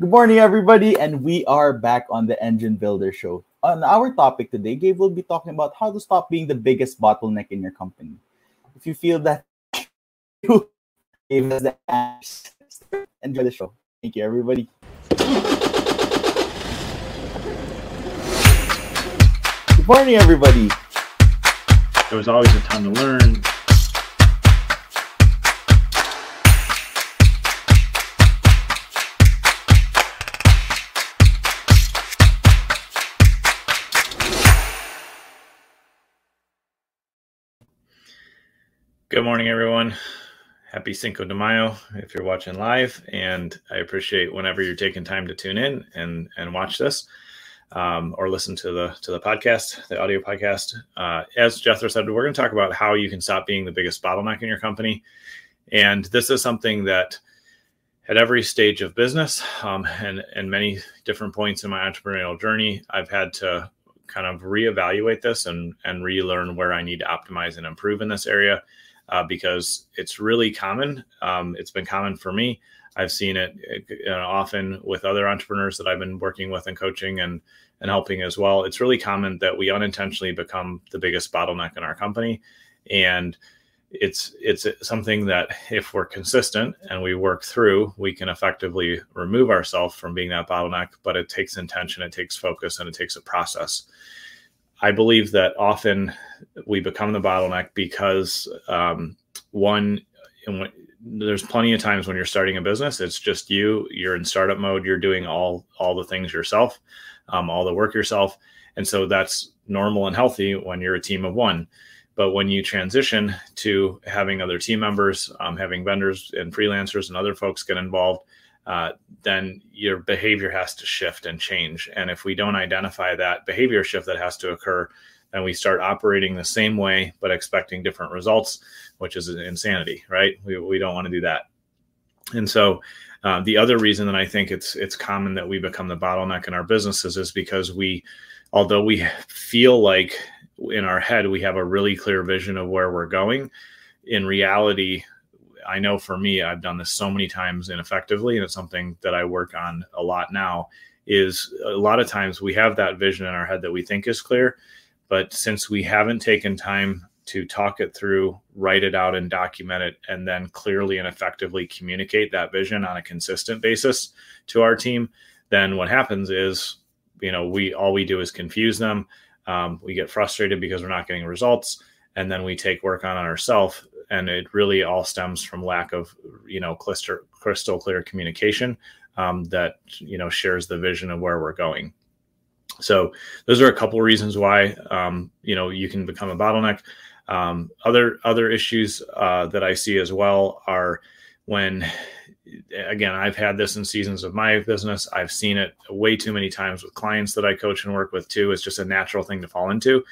Good morning, everybody, and we are back on the Engine Builder Show. On our topic today, Gabe will be talking about how to stop being the biggest bottleneck in your company. If you feel that Gabe has the answers, enjoy the show. Thank you, everybody. Good morning, everybody. There was always a time to learn. Good morning, everyone. Happy Cinco de Mayo if you're watching live, and I appreciate whenever you're taking time to tune in and and watch this um, or listen to the to the podcast, the audio podcast. Uh, as Jethro said, we're going to talk about how you can stop being the biggest bottleneck in your company, and this is something that at every stage of business um, and and many different points in my entrepreneurial journey, I've had to kind of reevaluate this and and relearn where I need to optimize and improve in this area uh, because it's really common. Um, it's been common for me. I've seen it uh, often with other entrepreneurs that I've been working with and coaching and and helping as well. It's really common that we unintentionally become the biggest bottleneck in our company, and it's it's something that if we're consistent and we work through, we can effectively remove ourselves from being that bottleneck. But it takes intention, it takes focus, and it takes a process. I believe that often we become the bottleneck because um, one, when, there's plenty of times when you're starting a business, it's just you. You're in startup mode. You're doing all all the things yourself, um, all the work yourself, and so that's normal and healthy when you're a team of one. But when you transition to having other team members, um, having vendors and freelancers and other folks get involved, uh, then your behavior has to shift and change. And if we don't identify that behavior shift that has to occur, then we start operating the same way but expecting different results, which is insanity, right? We, we don't want to do that. And so, uh, the other reason that I think it's it's common that we become the bottleneck in our businesses is because we, although we feel like in our head we have a really clear vision of where we're going, in reality I know for me, I've done this so many times ineffectively, and it's something that I work on a lot now. Is a lot of times we have that vision in our head that we think is clear, but since we haven't taken time to talk it through, write it out, and document it, and then clearly and effectively communicate that vision on a consistent basis to our team, then what happens is, you know, we all we do is confuse them. Um, we get frustrated because we're not getting results, and then we take work on ourselves and it really all stems from lack of you know crystal crystal clear communication um, that you know shares the vision of where we're going. So those are a couple reasons why um, you know you can become a bottleneck. Um, other other issues uh, that i see as well are when again i've had this in seasons of my business. I've seen it way too many times with clients that i coach and work with too. It's just a natural thing to fall into.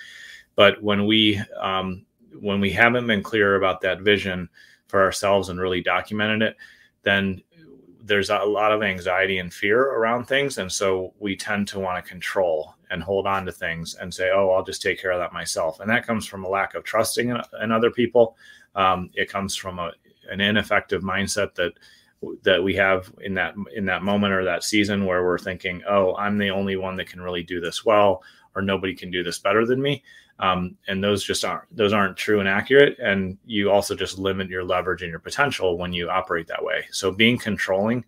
But when we um, when we haven't been clear about that vision for ourselves and really documented it, then there's a lot of anxiety and fear around things. And so we tend to want to control and hold on to things and say, oh, I'll just take care of that myself. And that comes from a lack of trusting in, in other people. Um, it comes from a, an ineffective mindset that that we have in that in that moment or that season where we're thinking, oh, I'm the only one that can really do this well, or nobody can do this better than me um, and those just aren't those aren't true and accurate. And you also just limit your leverage and your potential when you operate that way. So being controlling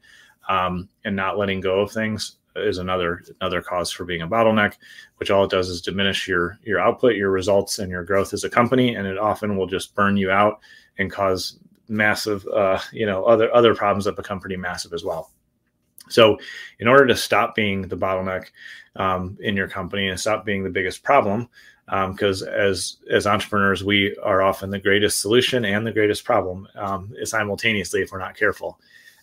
um, and not letting go of things is another another cause for being a bottleneck which all it does is diminish your your output your results and your growth as a company. And it often will just burn you out and cause massive uh, you know other other problems that become pretty massive as well. So in order to stop being the bottleneck um, in your company and stop being the biggest problem because um, as as entrepreneurs we are often the greatest solution and the greatest problem um, simultaneously if we're not careful.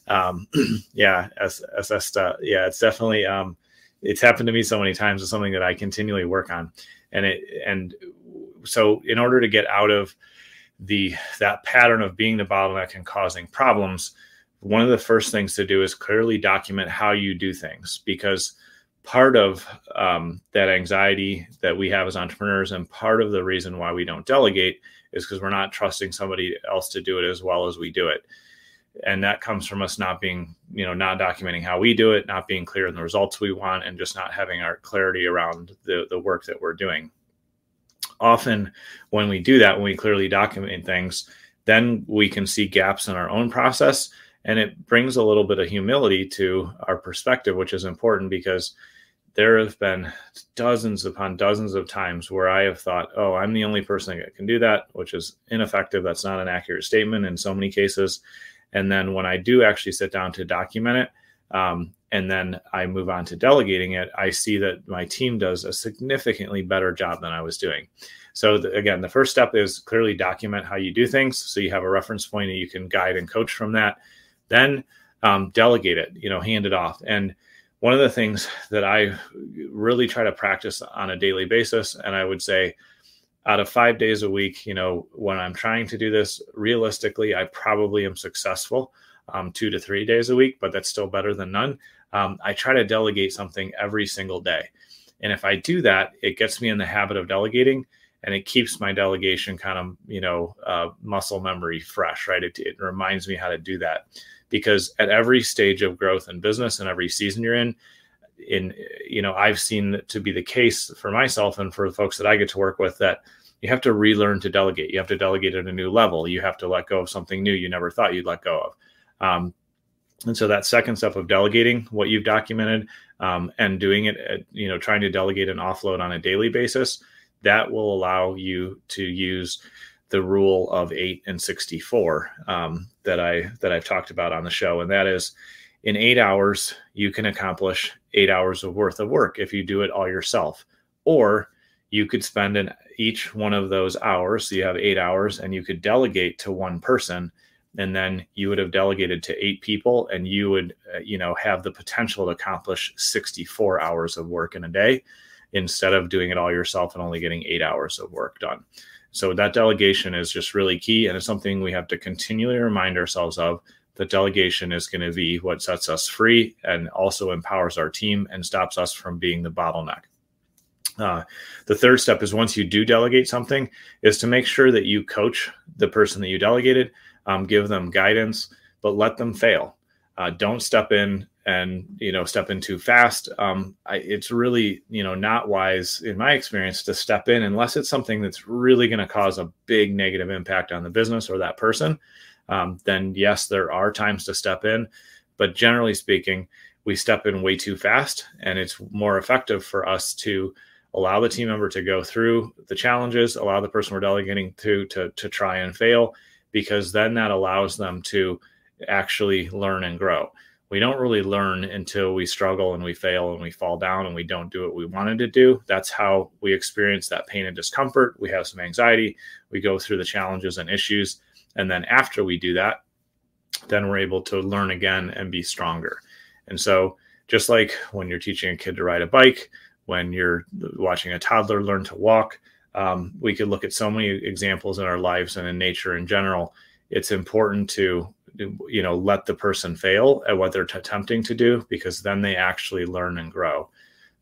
Um, yeah as, as uh, yeah it's definitely um, it's happened to me so many times it's something that i continually work on. And it and so in order to get out of the that pattern of being the bottleneck and causing problems one of the first things to do is clearly document how you do things. Because part of um, that anxiety that we have as entrepreneurs and part of the reason why we don't delegate is because we're not trusting somebody else to do it as well as we do it. And that comes from us not being you know not documenting how we do it not being clear in the results we want and just not having our clarity around the the work that we're doing. Often when we do that when we clearly document things then we can see gaps in our own process and it brings a little bit of humility to our perspective which is important because there have been dozens upon dozens of times where I have thought, oh, I'm the only person that can do that, which is ineffective. That's not an accurate statement in so many cases. And then when I do actually sit down to document it, um, and then I move on to delegating it, I see that my team does a significantly better job than I was doing. So the, again, the first step is clearly document how you do things, so you have a reference point and you can guide and coach from that. Then um, delegate it, you know, hand it off. And one of the things that I really try to practice on a daily basis, and I would say out of five days a week, you know, when I'm trying to do this realistically, I probably am successful um, two to three days a week, but that's still better than none. Um, I try to delegate something every single day. And if I do that, it gets me in the habit of delegating and it keeps my delegation kind of, you know, uh, muscle memory fresh, right? It, it reminds me how to do that because at every stage of growth and business and every season you're in, in you know i've seen to be the case for myself and for the folks that i get to work with that you have to relearn to delegate. You have to delegate at a new level. You have to let go of something new you never thought you'd let go of. Um, and so that second step of delegating what you've documented um, and doing it at, you know trying to delegate and offload on a daily basis that will allow you to use the rule of eight and 64 um, that i that i've talked about on the show and that is in eight hours, you can accomplish eight hours of worth of work if you do it all yourself. Or you could spend in each one of those hours. So you have eight hours and you could delegate to one person. And then you would have delegated to eight people and you would, uh, you know, have the potential to accomplish 64 hours of work in a day instead of doing it all yourself and only getting eight hours of work done. So that delegation is just really key. And it's something we have to continually remind ourselves of the delegation is going to be what sets us free and also empowers our team and stops us from being the bottleneck. Uh, the third step is once you do delegate something, is to make sure that you coach the person that you delegated, um, give them guidance, but let them fail. Uh, don't step in and you know step in too fast. Um, I, it's really you know not wise in my experience to step in unless it's something that's really going to cause a big negative impact on the business or that person um, then yes, there are times to step in. But generally speaking, we step in way too fast, and it's more effective for us to allow the team member to go through the challenges, allow the person we're delegating to to to try and fail, because then that allows them to actually learn and grow. We don't really learn until we struggle and we fail and we fall down and we don't do what we wanted to do. That's how we experience that pain and discomfort. We have some anxiety. We go through the challenges and issues and then after we do that, then we're able to learn again and be stronger. And so, just like when you're teaching a kid to ride a bike, when you're watching a toddler learn to walk, um, we could look at so many examples in our lives and in nature in general. It's important to you know let the person fail at what they're t- attempting to do because then they actually learn and grow.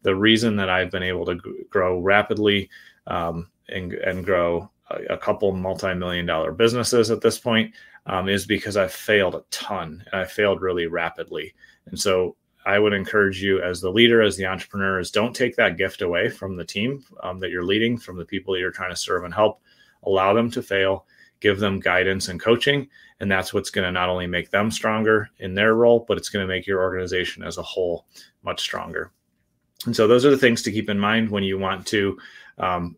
The reason that I've been able to g- grow rapidly um, and, and grow a, couple multi-million dollar businesses at this point um, is because I've failed a ton and I failed really rapidly. And so I would encourage you as the leader, as the entrepreneur, is don't take that gift away from the team um, that you're leading, from the people that you're trying to serve and help. Allow them to fail, give them guidance and coaching. And that's what's going to not only make them stronger in their role, but it's going to make your organization as a whole much stronger. And so those are the things to keep in mind when you want to um,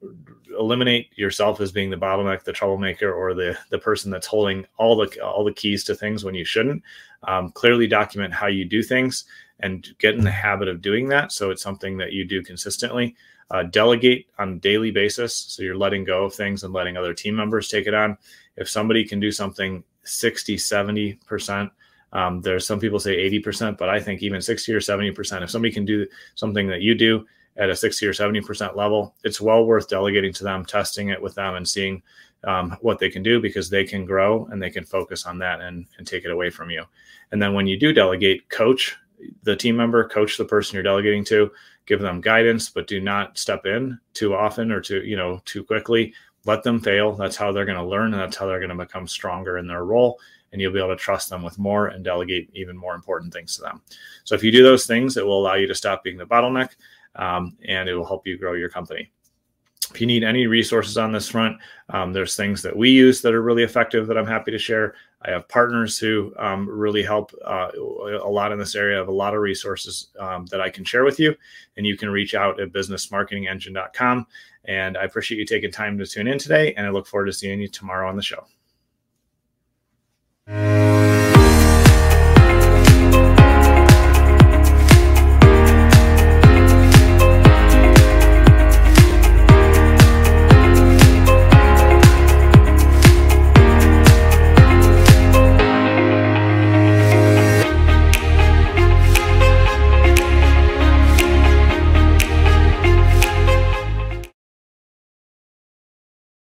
eliminate yourself as being the bottleneck, the troublemaker, or the the person that's holding all the all the keys to things when you shouldn't. Um, clearly document how you do things and get in the habit of doing that. So it's something that you do consistently. Uh, delegate on a daily basis. So you're letting go of things and letting other team members take it on. If somebody can do something 60, 70%, um, there's some people say 80%, but I think even 60 or 70%, if somebody can do something that you do at a 60 or 70% level, it's well worth delegating to them, testing it with them, and seeing um, what they can do because they can grow and they can focus on that and, and take it away from you. And then when you do delegate, coach the team member, coach the person you're delegating to, give them guidance, but do not step in too often or too, you know, too quickly. Let them fail. That's how they're going to learn and that's how they're going to become stronger in their role. and you'll be able to trust them with more and delegate even more important things to them. So if you do those things, it will allow you to stop being the bottleneck um, and it will help you grow your company. If you need any resources on this front, um, there's things that we use that are really effective that I'm happy to share. I have partners who um, really help uh, a lot in this area. I have a lot of resources um, that I can share with you, and you can reach out at businessmarketingengine.com. And I appreciate you taking time to tune in today, and I look forward to seeing you tomorrow on the show.